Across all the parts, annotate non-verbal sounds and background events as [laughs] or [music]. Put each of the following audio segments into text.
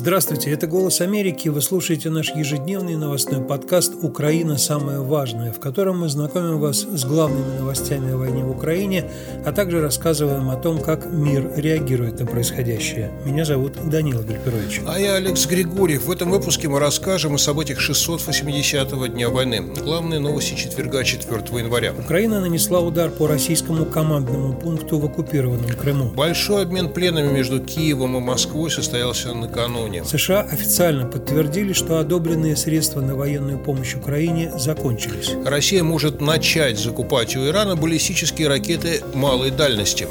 Здравствуйте, это «Голос Америки». Вы слушаете наш ежедневный новостной подкаст «Украина. Самое важное», в котором мы знакомим вас с главными новостями о войне в Украине, а также рассказываем о том, как мир реагирует на происходящее. Меня зовут Данила Гальперович. А я Алекс Григорьев. В этом выпуске мы расскажем о событиях 680-го дня войны. Главные новости четверга 4 января. Украина нанесла удар по российскому командному пункту в оккупированном Крыму. Большой обмен пленами между Киевом и Москвой состоялся накануне накануне. США официально подтвердили, что одобренные средства на военную помощь Украине закончились. Россия может начать закупать у Ирана баллистические ракеты малой дальности.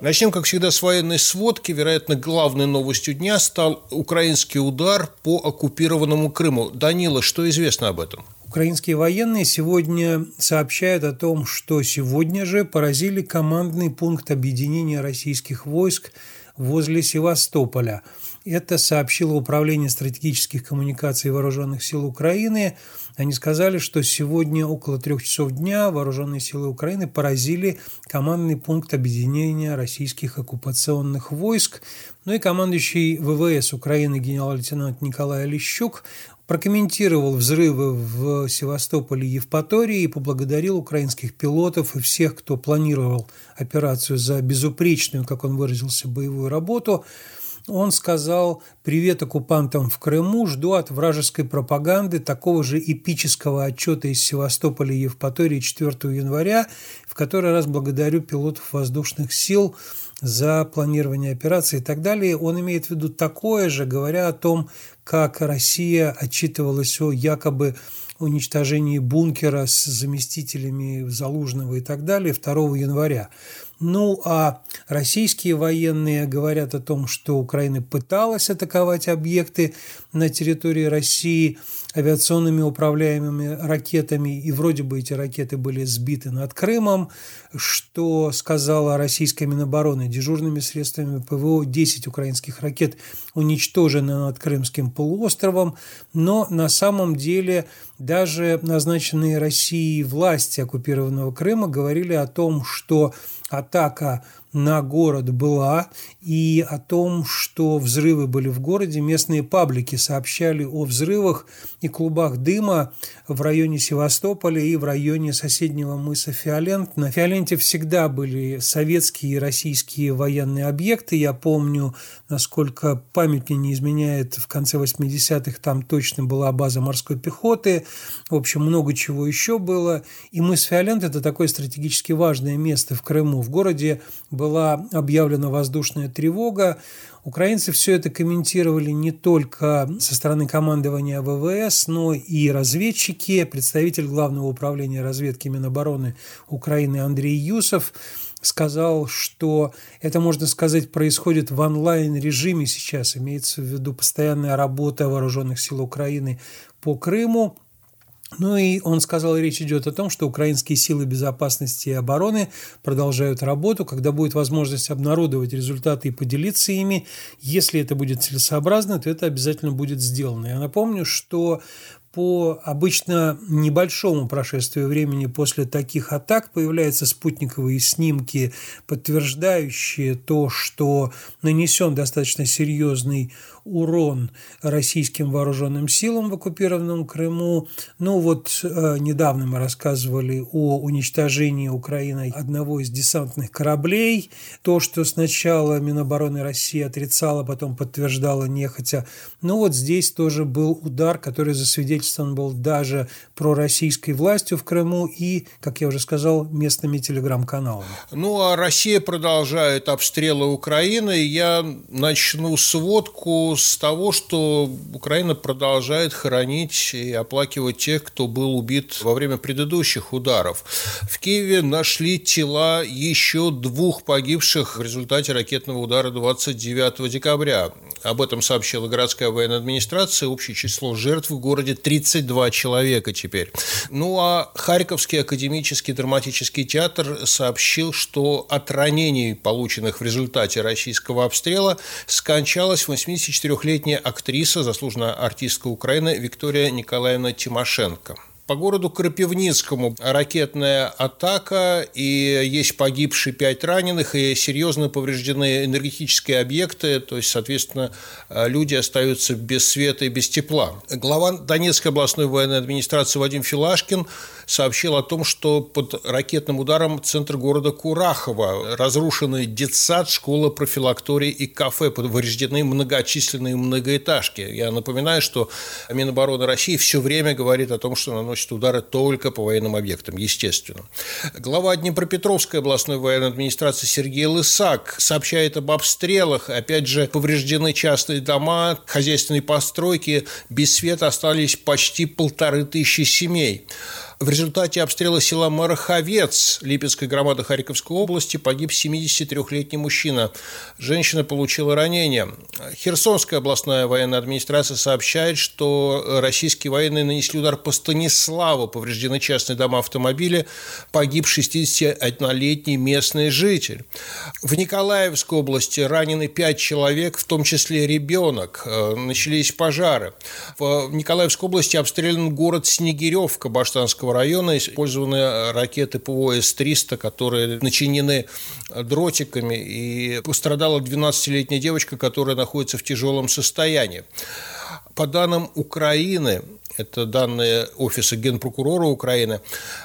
Начнем, как всегда, с военной сводки. Вероятно, главной новостью дня стал украинский удар по оккупированному Крыму. Данила, что известно об этом? Украинские военные сегодня сообщают о том, что сегодня же поразили командный пункт объединения российских войск возле Севастополя. Это сообщило Управление стратегических коммуникаций Вооруженных сил Украины. Они сказали, что сегодня около трех часов дня Вооруженные силы Украины поразили командный пункт объединения российских оккупационных войск. Ну и командующий ВВС Украины генерал-лейтенант Николай Олещук прокомментировал взрывы в Севастополе и Евпатории и поблагодарил украинских пилотов и всех, кто планировал операцию за безупречную, как он выразился, боевую работу – он сказал «Привет оккупантам в Крыму, жду от вражеской пропаганды такого же эпического отчета из Севастополя и Евпатории 4 января, в который раз благодарю пилотов воздушных сил за планирование операции и так далее. Он имеет в виду такое же, говоря о том, как Россия отчитывалась о якобы уничтожении бункера с заместителями Залужного и так далее 2 января. Ну, а российские военные говорят о том, что Украина пыталась атаковать объекты на территории России авиационными управляемыми ракетами, и вроде бы эти ракеты были сбиты над Крымом, что сказала российская Минобороны. Дежурными средствами ПВО 10 украинских ракет уничтожены над Крымским полуостровом, но на самом деле даже назначенные Россией власти оккупированного Крыма говорили о том, что атака на город была, и о том, что взрывы были в городе. Местные паблики сообщали о взрывах и клубах дыма в районе Севастополя и в районе соседнего мыса Фиолент. На Фиоленте всегда были советские и российские военные объекты. Я помню, насколько память мне не изменяет, в конце 80-х там точно была база морской пехоты. В общем, много чего еще было. И мыс Фиолент – это такое стратегически важное место в Крыму. В городе был была объявлена воздушная тревога. Украинцы все это комментировали не только со стороны командования ВВС, но и разведчики. Представитель Главного управления разведки Минобороны Украины Андрей Юсов сказал, что это, можно сказать, происходит в онлайн-режиме сейчас. Имеется в виду постоянная работа вооруженных сил Украины по Крыму. Ну и он сказал, речь идет о том, что украинские силы безопасности и обороны продолжают работу, когда будет возможность обнародовать результаты и поделиться ими. Если это будет целесообразно, то это обязательно будет сделано. Я напомню, что по обычно небольшому прошествию времени после таких атак появляются спутниковые снимки, подтверждающие то, что нанесен достаточно серьезный урон российским вооруженным силам в оккупированном Крыму. Ну вот э, недавно мы рассказывали о уничтожении Украиной одного из десантных кораблей. То, что сначала Минобороны России отрицала, потом подтверждала нехотя. Ну вот здесь тоже был удар, который засвидетельствован был даже пророссийской властью в Крыму и, как я уже сказал, местными телеграм-каналами. Ну а Россия продолжает обстрелы Украины. Я начну сводку с того, что Украина продолжает хоронить и оплакивать тех, кто был убит во время предыдущих ударов. В Киеве нашли тела еще двух погибших в результате ракетного удара 29 декабря. Об этом сообщила городская военная администрация. Общее число жертв в городе 32 человека теперь. Ну а Харьковский академический драматический театр сообщил, что от ранений, полученных в результате российского обстрела, скончалась 84 24-летняя актриса, заслуженная артистка Украины Виктория Николаевна Тимошенко. По городу Крапивницкому ракетная атака, и есть погибшие пять раненых, и серьезно повреждены энергетические объекты, то есть, соответственно, люди остаются без света и без тепла. Глава Донецкой областной военной администрации Вадим Филашкин сообщил о том, что под ракетным ударом центр города Курахова разрушены детсад, школа, профилакторий и кафе, повреждены многочисленные многоэтажки. Я напоминаю, что Минобороны России все время говорит о том, что наносит удары только по военным объектам, естественно. Глава Днепропетровской областной военной администрации Сергей Лысак сообщает об обстрелах. Опять же, повреждены частные дома, хозяйственные постройки. Без света остались почти полторы тысячи семей. В результате обстрела села Мараховец Липецкой громады Харьковской области погиб 73-летний мужчина. Женщина получила ранение. Херсонская областная военная администрация сообщает, что российские военные нанесли удар по Станиславу. Повреждены частные дома автомобиля. Погиб 61-летний местный житель. В Николаевской области ранены 5 человек, в том числе ребенок. Э, начались пожары. В Николаевской области обстрелян город Снегиревка Баштанского Кировского района использованы ракеты ПВО С-300, которые начинены дротиками, и пострадала 12-летняя девочка, которая находится в тяжелом состоянии. По данным Украины, это данные Офиса Генпрокурора Украины,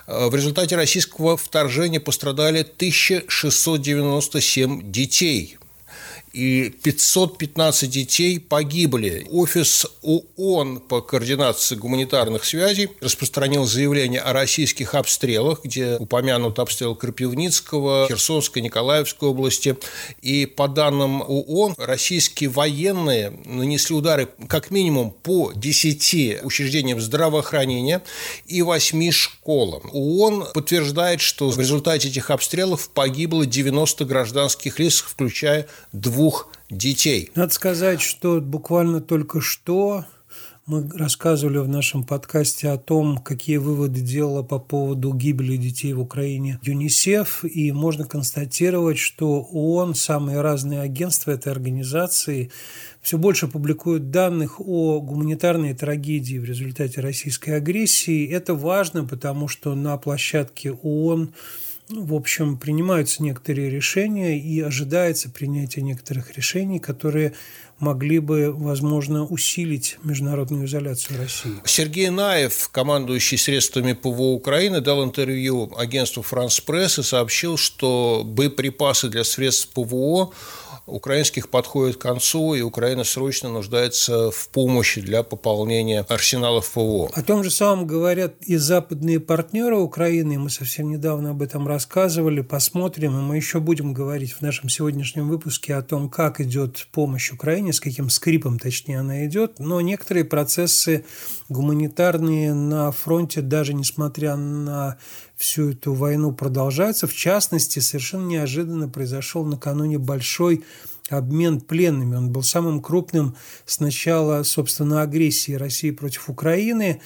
в результате российского вторжения пострадали 1697 детей – и 515 детей погибли. Офис ООН по координации гуманитарных связей распространил заявление о российских обстрелах, где упомянут обстрел Крапивницкого, Херсонской, Николаевской области. И по данным ООН, российские военные нанесли удары как минимум по 10 учреждениям здравоохранения и 8 школам. ООН подтверждает, что в результате этих обстрелов погибло 90 гражданских лиц, включая двух двух детей. Надо сказать, что буквально только что мы рассказывали в нашем подкасте о том, какие выводы делала по поводу гибели детей в Украине ЮНИСЕФ, и можно констатировать, что ООН, самые разные агентства этой организации, все больше публикуют данных о гуманитарной трагедии в результате российской агрессии. Это важно, потому что на площадке ООН в общем, принимаются некоторые решения и ожидается принятие некоторых решений, которые могли бы, возможно, усилить международную изоляцию России. Сергей Наев, командующий средствами ПВО Украины, дал интервью агентству «Франс Пресс» и сообщил, что боеприпасы для средств ПВО украинских подходит к концу, и Украина срочно нуждается в помощи для пополнения арсеналов ПВО. О том же самом говорят и западные партнеры Украины. Мы совсем недавно об этом рассказывали. Посмотрим, и мы еще будем говорить в нашем сегодняшнем выпуске о том, как идет помощь Украине, с каким скрипом, точнее, она идет. Но некоторые процессы гуманитарные на фронте, даже несмотря на всю эту войну продолжаются. В частности, совершенно неожиданно произошел накануне большой обмен пленными. Он был самым крупным с начала, собственно, агрессии России против Украины.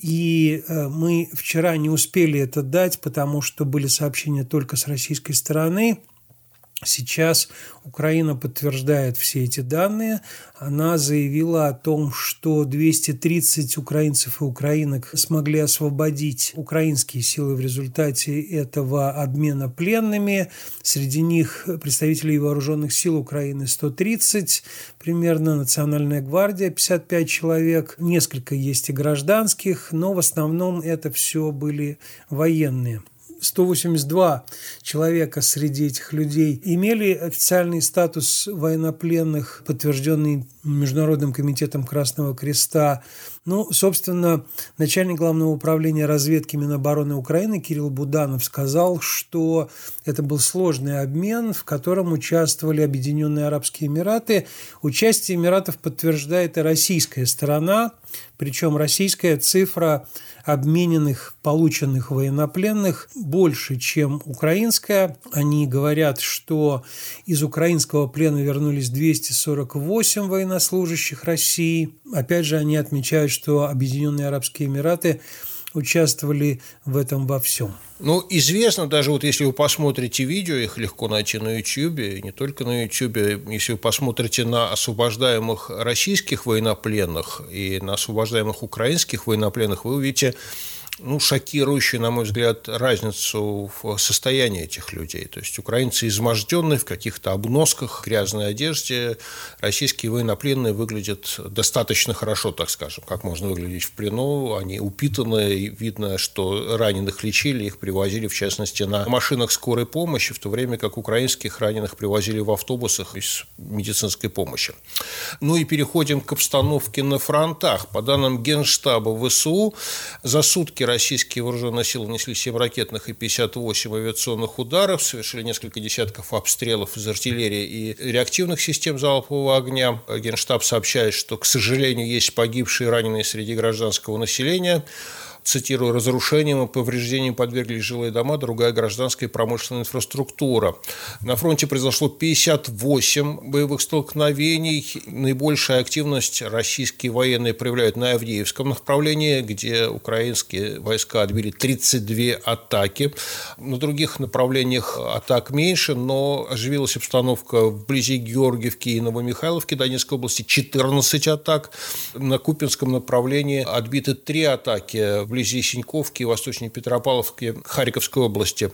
И э, мы вчера не успели это дать, потому что были сообщения только с российской стороны. Сейчас Украина подтверждает все эти данные. Она заявила о том, что 230 украинцев и украинок смогли освободить украинские силы в результате этого обмена пленными. Среди них представители вооруженных сил Украины 130, примерно Национальная гвардия 55 человек, несколько есть и гражданских, но в основном это все были военные. 182 человека среди этих людей имели официальный статус военнопленных, подтвержденный Международным комитетом Красного Креста. Ну, собственно, начальник Главного управления разведки Минобороны Украины Кирилл Буданов сказал, что это был сложный обмен, в котором участвовали Объединенные Арабские Эмираты. Участие Эмиратов подтверждает и российская сторона, причем российская цифра обмененных, полученных военнопленных больше, чем украинская. Они говорят, что из украинского плена вернулись 248 военнослужащих России. Опять же, они отмечают, что Объединенные Арабские Эмираты участвовали в этом во всем. Ну, известно, даже вот если вы посмотрите видео, их легко найти на YouTube, и не только на YouTube, если вы посмотрите на освобождаемых российских военнопленных и на освобождаемых украинских военнопленных, вы увидите ну, шокирующую, на мой взгляд, разницу в состоянии этих людей. То есть украинцы изможденные в каких-то обносках, грязной одежде, российские военнопленные выглядят достаточно хорошо, так скажем, как можно выглядеть в плену. Они упитаны, и видно, что раненых лечили, их привозили, в частности, на машинах скорой помощи, в то время как украинских раненых привозили в автобусах из медицинской помощи. Ну и переходим к обстановке на фронтах. По данным Генштаба ВСУ, за сутки российские вооруженные силы нанесли 7 ракетных и 58 авиационных ударов, совершили несколько десятков обстрелов из артиллерии и реактивных систем залпового огня. Генштаб сообщает, что, к сожалению, есть погибшие и раненые среди гражданского населения цитирую, разрушением и повреждением подверглись жилые дома, другая гражданская и промышленная инфраструктура. На фронте произошло 58 боевых столкновений. Наибольшая активность российские военные проявляют на Авдеевском направлении, где украинские войска отбили 32 атаки. На других направлениях атак меньше, но оживилась обстановка вблизи Георгиевки и Новомихайловки Донецкой области 14 атак. На Купинском направлении отбиты 3 атаки вблизи Синьковки, Восточной Петропавловки, Харьковской области.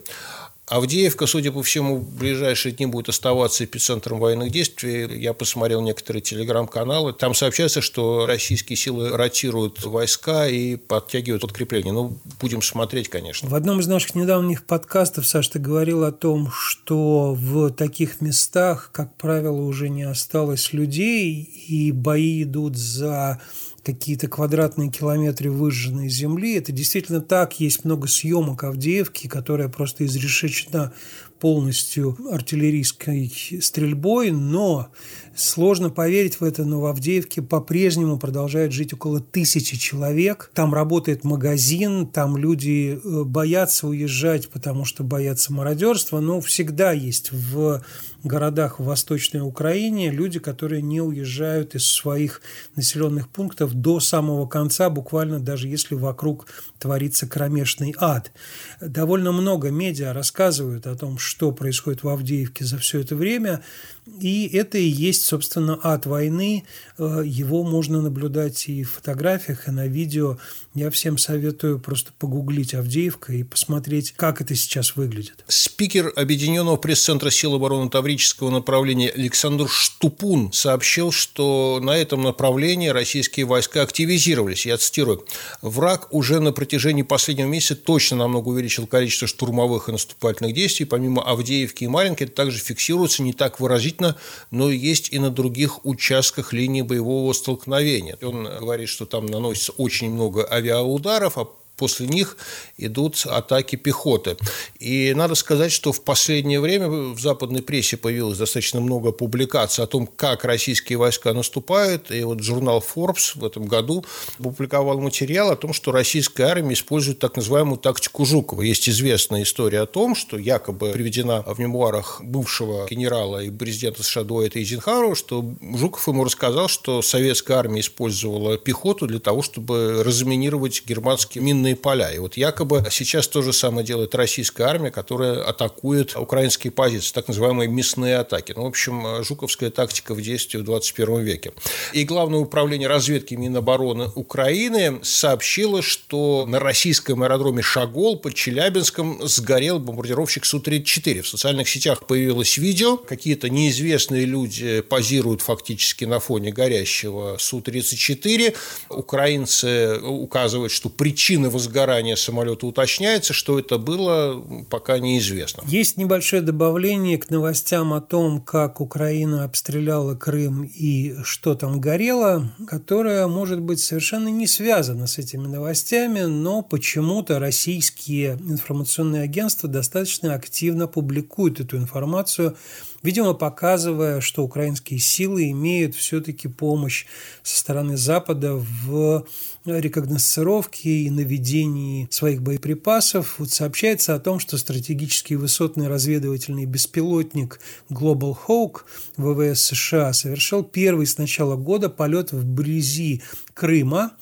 Авдеевка, судя по всему, в ближайшие дни будет оставаться эпицентром военных действий. Я посмотрел некоторые телеграм-каналы. Там сообщается, что российские силы ротируют войска и подтягивают подкрепление. Ну, будем смотреть, конечно. В одном из наших недавних подкастов, Саш, ты говорил о том, что в таких местах, как правило, уже не осталось людей, и бои идут за какие-то квадратные километры выжженной земли. Это действительно так. Есть много съемок Авдеевки, которая просто изрешечена полностью артиллерийской стрельбой, но сложно поверить в это, но в Авдеевке по-прежнему продолжает жить около тысячи человек. Там работает магазин, там люди э, боятся уезжать, потому что боятся мародерства, но всегда есть в городах в Восточной Украине люди, которые не уезжают из своих населенных пунктов до самого конца, буквально даже если вокруг творится кромешный ад. Довольно много медиа рассказывают о том, что происходит в Авдеевке за все это время, и это и есть, собственно, ад войны. Э, его можно наблюдать и в фотографиях, и на видео. Я всем советую просто погуглить Авдеевка и посмотреть, как это сейчас выглядит. Спикер Объединенного пресс-центра сил обороны Таврического направления Александр Штупун сообщил, что на этом направлении российские войска активизировались. Я цитирую. «Враг уже на протяжении последнего месяца точно намного увеличил количество штурмовых и наступательных действий. Помимо Авдеевки и Маленькой, это также фиксируется не так выразительно действительно, но есть и на других участках линии боевого столкновения. Он говорит, что там наносится очень много авиаударов, а После них идут атаки пехоты. И надо сказать, что в последнее время в западной прессе появилось достаточно много публикаций о том, как российские войска наступают. И вот журнал Forbes в этом году публиковал материал о том, что российская армия использует так называемую тактику Жукова. Есть известная история о том, что якобы приведена в мемуарах бывшего генерала и президента США Дуэта Эйзенхауэра, что Жуков ему рассказал, что советская армия использовала пехоту для того, чтобы разминировать германские минные минные поля. И вот якобы сейчас то же самое делает российская армия, которая атакует украинские позиции, так называемые мясные атаки. Ну, в общем, жуковская тактика в действии в 21 веке. И Главное управление разведки Минобороны Украины сообщило, что на российском аэродроме Шагол под Челябинском сгорел бомбардировщик Су-34. В социальных сетях появилось видео, какие-то неизвестные люди позируют фактически на фоне горящего Су-34. Украинцы указывают, что причины возгорания самолета уточняется, что это было, пока неизвестно. Есть небольшое добавление к новостям о том, как Украина обстреляла Крым и что там горело, которое может быть совершенно не связано с этими новостями, но почему-то российские информационные агентства достаточно активно публикуют эту информацию видимо, показывая, что украинские силы имеют все-таки помощь со стороны Запада в рекогносцировке и наведении своих боеприпасов. Вот сообщается о том, что стратегический высотный разведывательный беспилотник Global Hawk ВВС США совершил первый с начала года полет вблизи Крыма,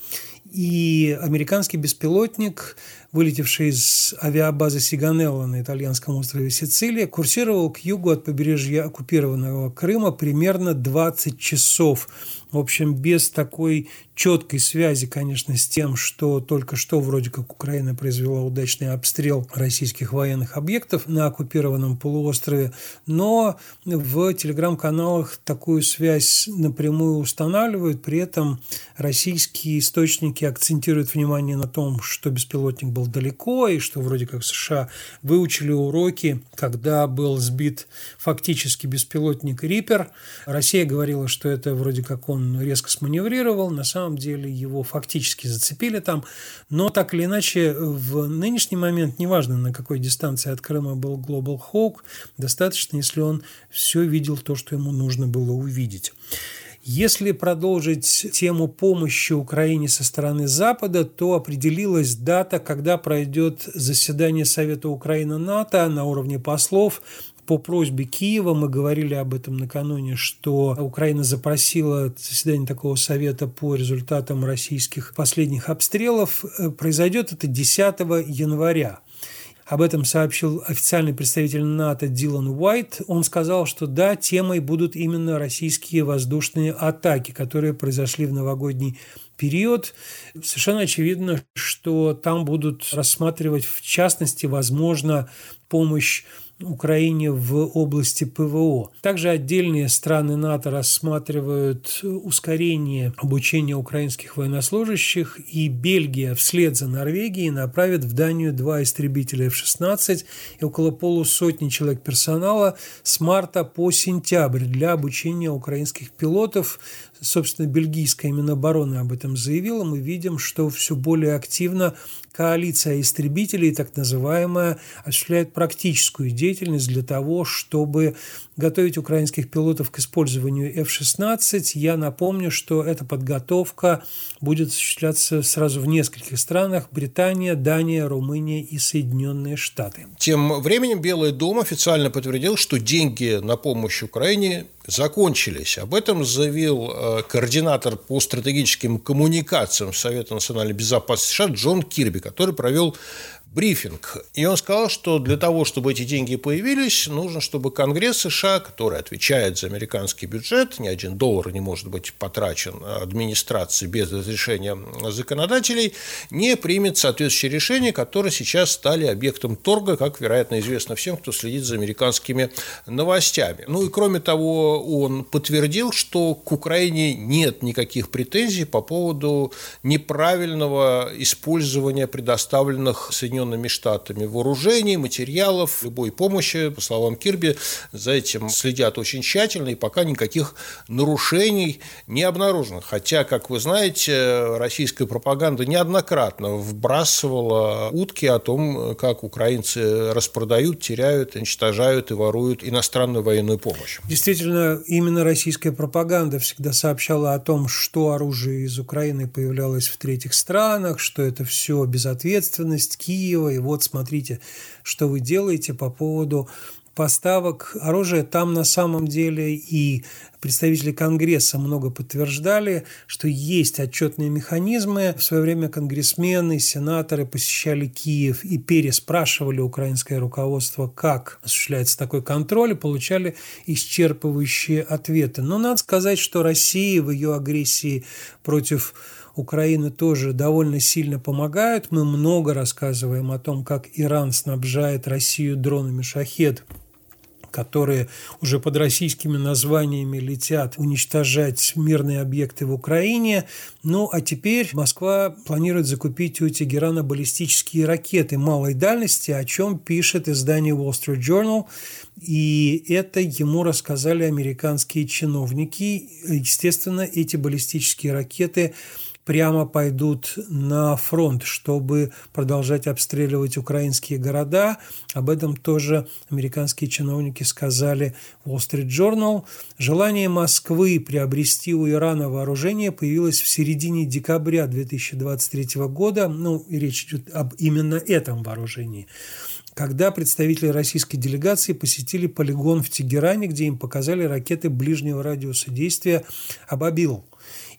и американский беспилотник вылетевший из авиабазы Сиганелла на итальянском острове Сицилия, курсировал к югу от побережья оккупированного Крыма примерно 20 часов. В общем, без такой четкой связи, конечно, с тем, что только что вроде как Украина произвела удачный обстрел российских военных объектов на оккупированном полуострове, но в телеграм-каналах такую связь напрямую устанавливают, при этом российские источники акцентируют внимание на том, что беспилотник был далеко и что вроде как США выучили уроки, когда был сбит фактически беспилотник «Риппер». Россия говорила, что это вроде как он резко сманеврировал, на самом деле его фактически зацепили там. Но так или иначе, в нынешний момент, неважно, на какой дистанции от Крыма был Global Hawk, достаточно, если он все видел то, что ему нужно было увидеть. Если продолжить тему помощи Украине со стороны Запада, то определилась дата, когда пройдет заседание Совета Украины-НАТО на уровне послов по просьбе Киева, мы говорили об этом накануне, что Украина запросила заседание такого совета по результатам российских последних обстрелов. Э, произойдет это 10 января. Об этом сообщил официальный представитель НАТО Дилан Уайт. Он сказал, что да, темой будут именно российские воздушные атаки, которые произошли в новогодний период. Совершенно очевидно, что там будут рассматривать, в частности, возможно, помощь Украине в области ПВО. Также отдельные страны НАТО рассматривают ускорение обучения украинских военнослужащих, и Бельгия вслед за Норвегией направит в Данию два истребителя F-16 и около полусотни человек персонала с марта по сентябрь для обучения украинских пилотов собственно, бельгийская Минобороны об этом заявила, мы видим, что все более активно коалиция истребителей, так называемая, осуществляет практическую деятельность для того, чтобы готовить украинских пилотов к использованию F-16. Я напомню, что эта подготовка будет осуществляться сразу в нескольких странах – Британия, Дания, Румыния и Соединенные Штаты. Тем временем Белый дом официально подтвердил, что деньги на помощь Украине закончились. Об этом заявил э, координатор по стратегическим коммуникациям Совета национальной безопасности США Джон Кирби, который провел брифинг. И он сказал, что для того, чтобы эти деньги появились, нужно, чтобы Конгресс США, который отвечает за американский бюджет, ни один доллар не может быть потрачен администрацией без разрешения законодателей, не примет соответствующее решение, которые сейчас стали объектом торга, как, вероятно, известно всем, кто следит за американскими новостями. Ну и кроме того, он подтвердил, что к Украине нет никаких претензий по поводу неправильного использования предоставленных Соединенными Соединенными Штатами вооружений, материалов, любой помощи. По словам Кирби, за этим следят очень тщательно, и пока никаких нарушений не обнаружено. Хотя, как вы знаете, российская пропаганда неоднократно вбрасывала утки о том, как украинцы распродают, теряют, уничтожают и воруют иностранную военную помощь. Действительно, именно российская пропаганда всегда сообщала о том, что оружие из Украины появлялось в третьих странах, что это все безответственность Киева, Киева, и вот смотрите, что вы делаете по поводу поставок оружия. Там на самом деле и представители Конгресса много подтверждали, что есть отчетные механизмы. В свое время конгрессмены, сенаторы посещали Киев и переспрашивали украинское руководство, как осуществляется такой контроль, и получали исчерпывающие ответы. Но надо сказать, что Россия в ее агрессии против Украины тоже довольно сильно помогают. Мы много рассказываем о том, как Иран снабжает Россию дронами «Шахед», которые уже под российскими названиями летят уничтожать мирные объекты в Украине. Ну, а теперь Москва планирует закупить у Тегерана баллистические ракеты малой дальности, о чем пишет издание Wall Street Journal. И это ему рассказали американские чиновники. Естественно, эти баллистические ракеты прямо пойдут на фронт, чтобы продолжать обстреливать украинские города. Об этом тоже американские чиновники сказали Wall Street Journal. Желание Москвы приобрести у Ирана вооружение появилось в середине декабря 2023 года. Ну, и речь идет об именно этом вооружении когда представители российской делегации посетили полигон в Тегеране, где им показали ракеты ближнего радиуса действия «Абабил».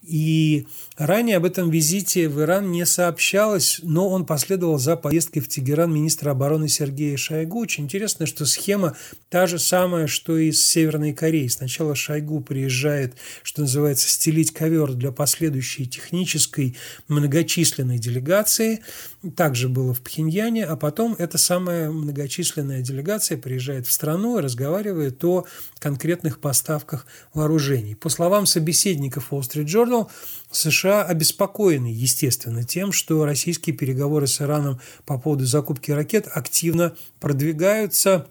И ранее об этом визите в Иран не сообщалось, но он последовал за поездкой в Тегеран министра обороны Сергея Шойгу. Очень интересно, что схема та же самая, что и с Северной Кореей. Сначала Шойгу приезжает, что называется, стелить ковер для последующей технической многочисленной делегации. Также было в Пхеньяне, а потом эта самая многочисленная делегация приезжает в страну и разговаривает о конкретных поставках вооружений. По словам собеседников Wall Street Journal, США обеспокоены, естественно, тем, что российские переговоры с Ираном по поводу закупки ракет активно продвигаются,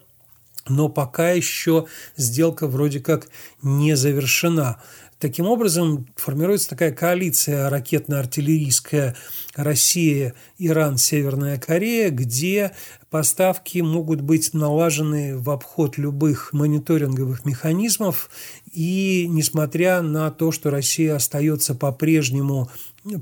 но пока еще сделка вроде как не завершена. Таким образом, формируется такая коалиция ракетно-артиллерийская Россия, Иран, Северная Корея, где поставки могут быть налажены в обход любых мониторинговых механизмов. И несмотря на то, что Россия остается по-прежнему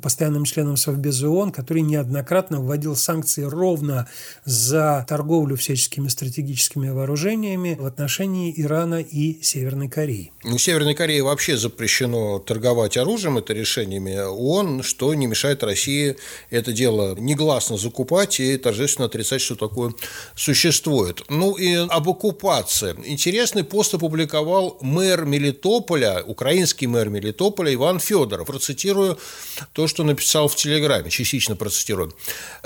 постоянным членом Совбеза ООН, который неоднократно вводил санкции ровно за торговлю всяческими стратегическими вооружениями в отношении Ирана и Северной Кореи. У Северной Кореи вообще запрещено торговать оружием, это решениями ООН, что не мешает России это дело негласно закупать и торжественно отрицать, что такое существует. Ну и об оккупации. Интересный пост опубликовал мэр Мелитополя, украинский мэр Мелитополя Иван Федоров. Процитирую то, что написал в Телеграме, частично процитирую.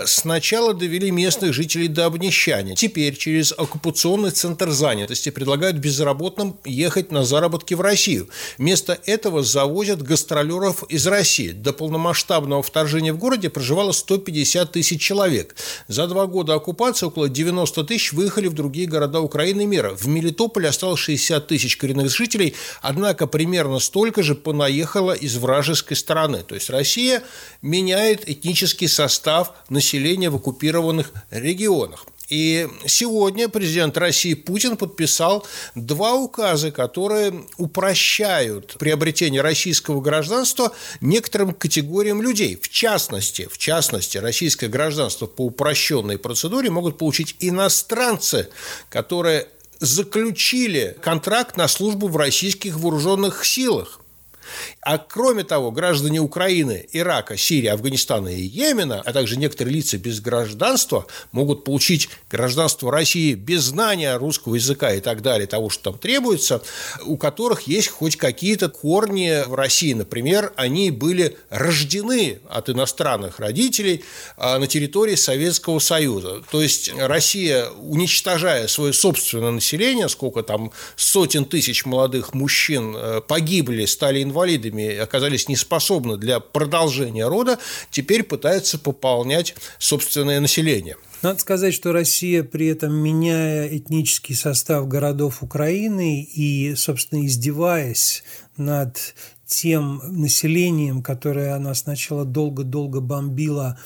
«Сначала довели местных жителей до обнищания. Теперь через оккупационный центр занятости предлагают безработным ехать на заработки в Россию. Вместо этого завозят гастролеров из России. До полномасштабного вторжения в городе проживало 150 тысяч человек. За два года оккупации около 90 тысяч выехали в другие города Украины и мира. В Мелитополе осталось 60 тысяч коренных жителей, однако примерно столько же понаехало из вражеской стороны. То есть Россия меняет этнический состав населения в оккупированных регионах. И сегодня президент России Путин подписал два указа, которые упрощают приобретение российского гражданства некоторым категориям людей. В частности, в частности, российское гражданство по упрощенной процедуре могут получить иностранцы, которые заключили контракт на службу в российских вооруженных силах. А кроме того, граждане Украины, Ирака, Сирии, Афганистана и Йемена, а также некоторые лица без гражданства могут получить гражданство России без знания русского языка и так далее, того, что там требуется, у которых есть хоть какие-то корни в России. Например, они были рождены от иностранных родителей а, на территории Советского Союза. То есть Россия, уничтожая свое собственное население, сколько там сотен тысяч молодых мужчин э, погибли, стали инвалидами, инвалидами оказались неспособны для продолжения рода, теперь пытаются пополнять собственное население. Надо сказать, что Россия при этом, меняя этнический состав городов Украины и, собственно, издеваясь над тем населением, которое она сначала долго-долго бомбила,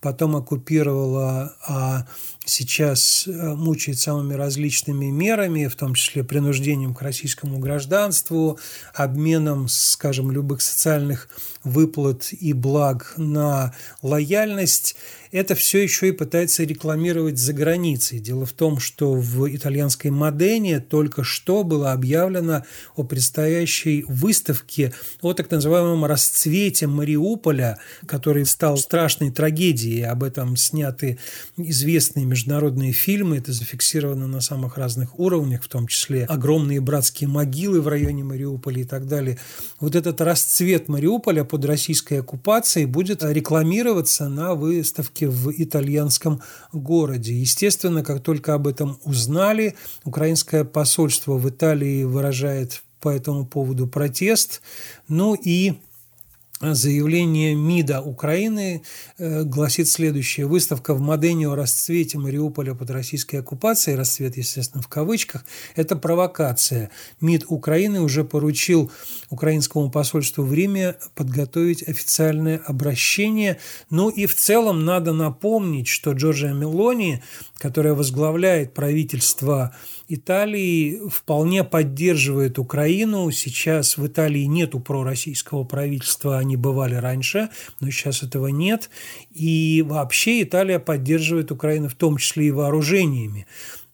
потом оккупировала, а сейчас э, мучает самыми различными мерами, в том числе принуждением к российскому гражданству, обменом, скажем, любых социальных выплат и благ на лояльность, это все еще и пытается рекламировать за границей. Дело в том, что в итальянской Модене только что было объявлено о предстоящей выставке о так называемом расцвете Мариуполя, который стал страшной трагедией. Об этом сняты известные международные фильмы, это зафиксировано на самых разных уровнях, в том числе огромные братские могилы в районе Мариуполя и так далее. Вот этот расцвет Мариуполя под российской оккупацией будет рекламироваться на выставке в итальянском городе. Естественно, как только об этом узнали, украинское посольство в Италии выражает по этому поводу протест. Ну и Заявление МИДа Украины э, гласит следующее. Выставка в Модене о расцвете Мариуполя под российской оккупацией, расцвет, естественно, в кавычках, это провокация. МИД Украины уже поручил украинскому посольству в Риме подготовить официальное обращение. Ну и в целом надо напомнить, что Джорджия Мелони, которая возглавляет правительство Италии вполне поддерживает Украину. Сейчас в Италии нету пророссийского правительства, они бывали раньше, но сейчас этого нет. И вообще Италия поддерживает Украину в том числе и вооружениями.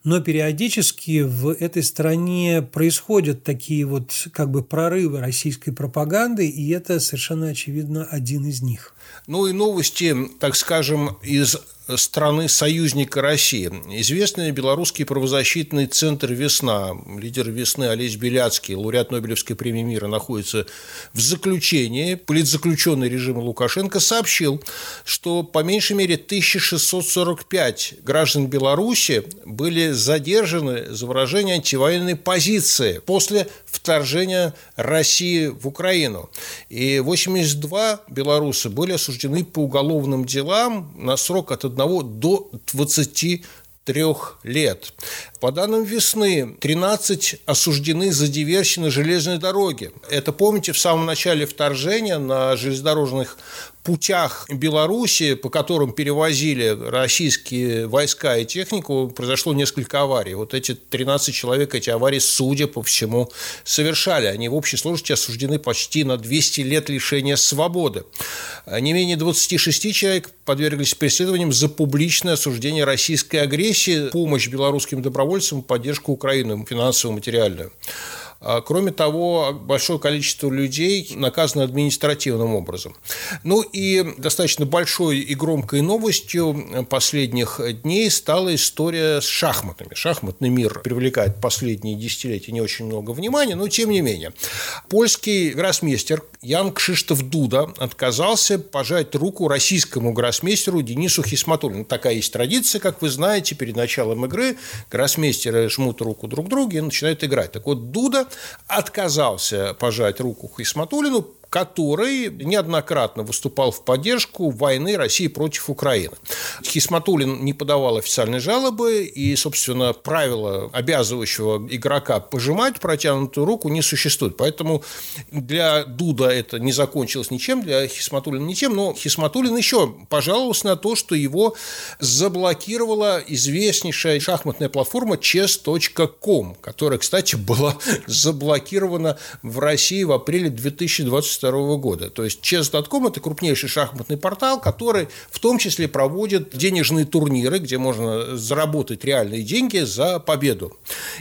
Но периодически в этой стране происходят такие вот как бы прорывы российской пропаганды, и это совершенно очевидно один из них. Ну и новости, так скажем, из страны союзника России. Известный белорусский правозащитный центр «Весна», лидер «Весны» Олесь Беляцкий, лауреат Нобелевской премии мира, находится в заключении. Политзаключенный режима Лукашенко сообщил, что по меньшей мере 1645 граждан Беларуси были задержаны за выражение антивоенной позиции после вторжения России в Украину. И 82 белоруса были осуждены по уголовным делам на срок от 1 до 20 трех лет. По данным весны, 13 осуждены за диверсию на железной дороге. Это, помните, в самом начале вторжения на железнодорожных путях Беларуси, по которым перевозили российские войска и технику, произошло несколько аварий. Вот эти 13 человек эти аварии, судя по всему, совершали. Они в общей сложности осуждены почти на 200 лет лишения свободы. Не менее 26 человек подверглись преследованиям за публичное осуждение российской агрессии, помощь белорусским добровольцам, поддержку Украины финансовую, материальную. А, кроме того, большое количество людей наказано административным образом. Ну и достаточно большой и громкой новостью последних дней стала история с шахматами. Шахматный мир привлекает последние десятилетия не очень много внимания, но тем не менее. Польский гроссмейстер Ян Кшиштоф Дуда отказался пожать руку российскому гроссмейстеру Денису Хисматуллину. Такая есть традиция, как вы знаете, перед началом игры гроссмейстеры жмут руку друг другу и начинают играть. Так вот, Дуда отказался пожать руку Хисматулину, который неоднократно выступал в поддержку войны России против Украины. Хисматулин не подавал официальной жалобы, и, собственно, правила обязывающего игрока пожимать протянутую руку не существует. Поэтому для Дуда это не закончилось ничем, для Хисматулина ничем, но Хисматулин еще пожаловался на то, что его заблокировала известнейшая шахматная платформа chess.com, которая, кстати, была [laughs] заблокирована в России в апреле 2022 2022 года. То есть chess.com – это крупнейший шахматный портал, который в том числе проводит денежные турниры, где можно заработать реальные деньги за победу.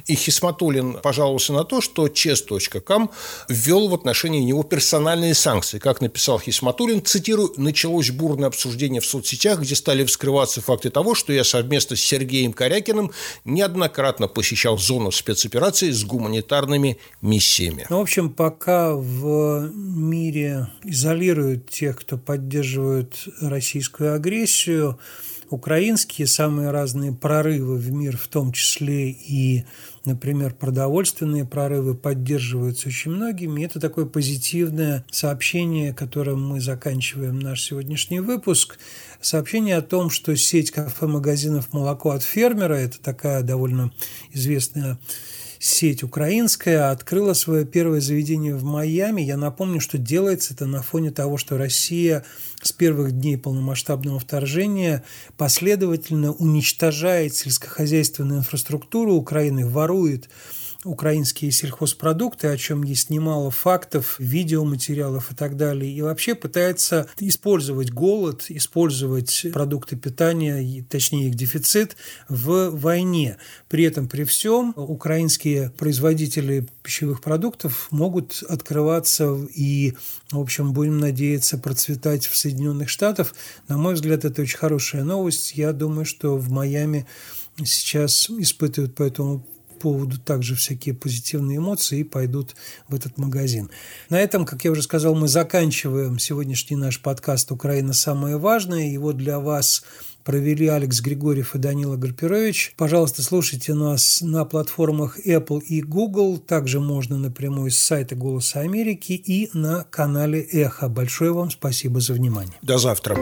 И Хисматулин пожаловался на то, что chess.com ввел в отношении него персональные санкции. Как написал Хисматулин, цитирую, «началось бурное обсуждение в соцсетях, где стали вскрываться факты того, что я совместно с Сергеем Корякиным неоднократно посещал зону спецоперации с гуманитарными миссиями». Ну, в общем, пока в мире изолируют тех, кто поддерживает российскую агрессию. Украинские самые разные прорывы в мир, в том числе и, например, продовольственные прорывы, поддерживаются очень многими. Это такое позитивное сообщение, которым мы заканчиваем наш сегодняшний выпуск. Сообщение о том, что сеть кафе-магазинов «Молоко от фермера» – это такая довольно известная сеть украинская открыла свое первое заведение в Майами. Я напомню, что делается это на фоне того, что Россия с первых дней полномасштабного вторжения последовательно уничтожает сельскохозяйственную инфраструктуру Украины, ворует украинские сельхозпродукты, о чем есть немало фактов, видеоматериалов и так далее, и вообще пытается использовать голод, использовать продукты питания, точнее их дефицит, в войне. При этом, при всем, украинские производители пищевых продуктов могут открываться и, в общем, будем надеяться, процветать в Соединенных Штатах. На мой взгляд, это очень хорошая новость. Я думаю, что в Майами сейчас испытывают по этому поводу также всякие позитивные эмоции и пойдут в этот магазин. На этом, как я уже сказал, мы заканчиваем сегодняшний наш подкаст «Украина. Самое важное». Его для вас провели Алекс Григорьев и Данила Гарпирович. Пожалуйста, слушайте нас на платформах Apple и Google. Также можно напрямую с сайта «Голоса Америки» и на канале «Эхо». Большое вам спасибо за внимание. До завтра.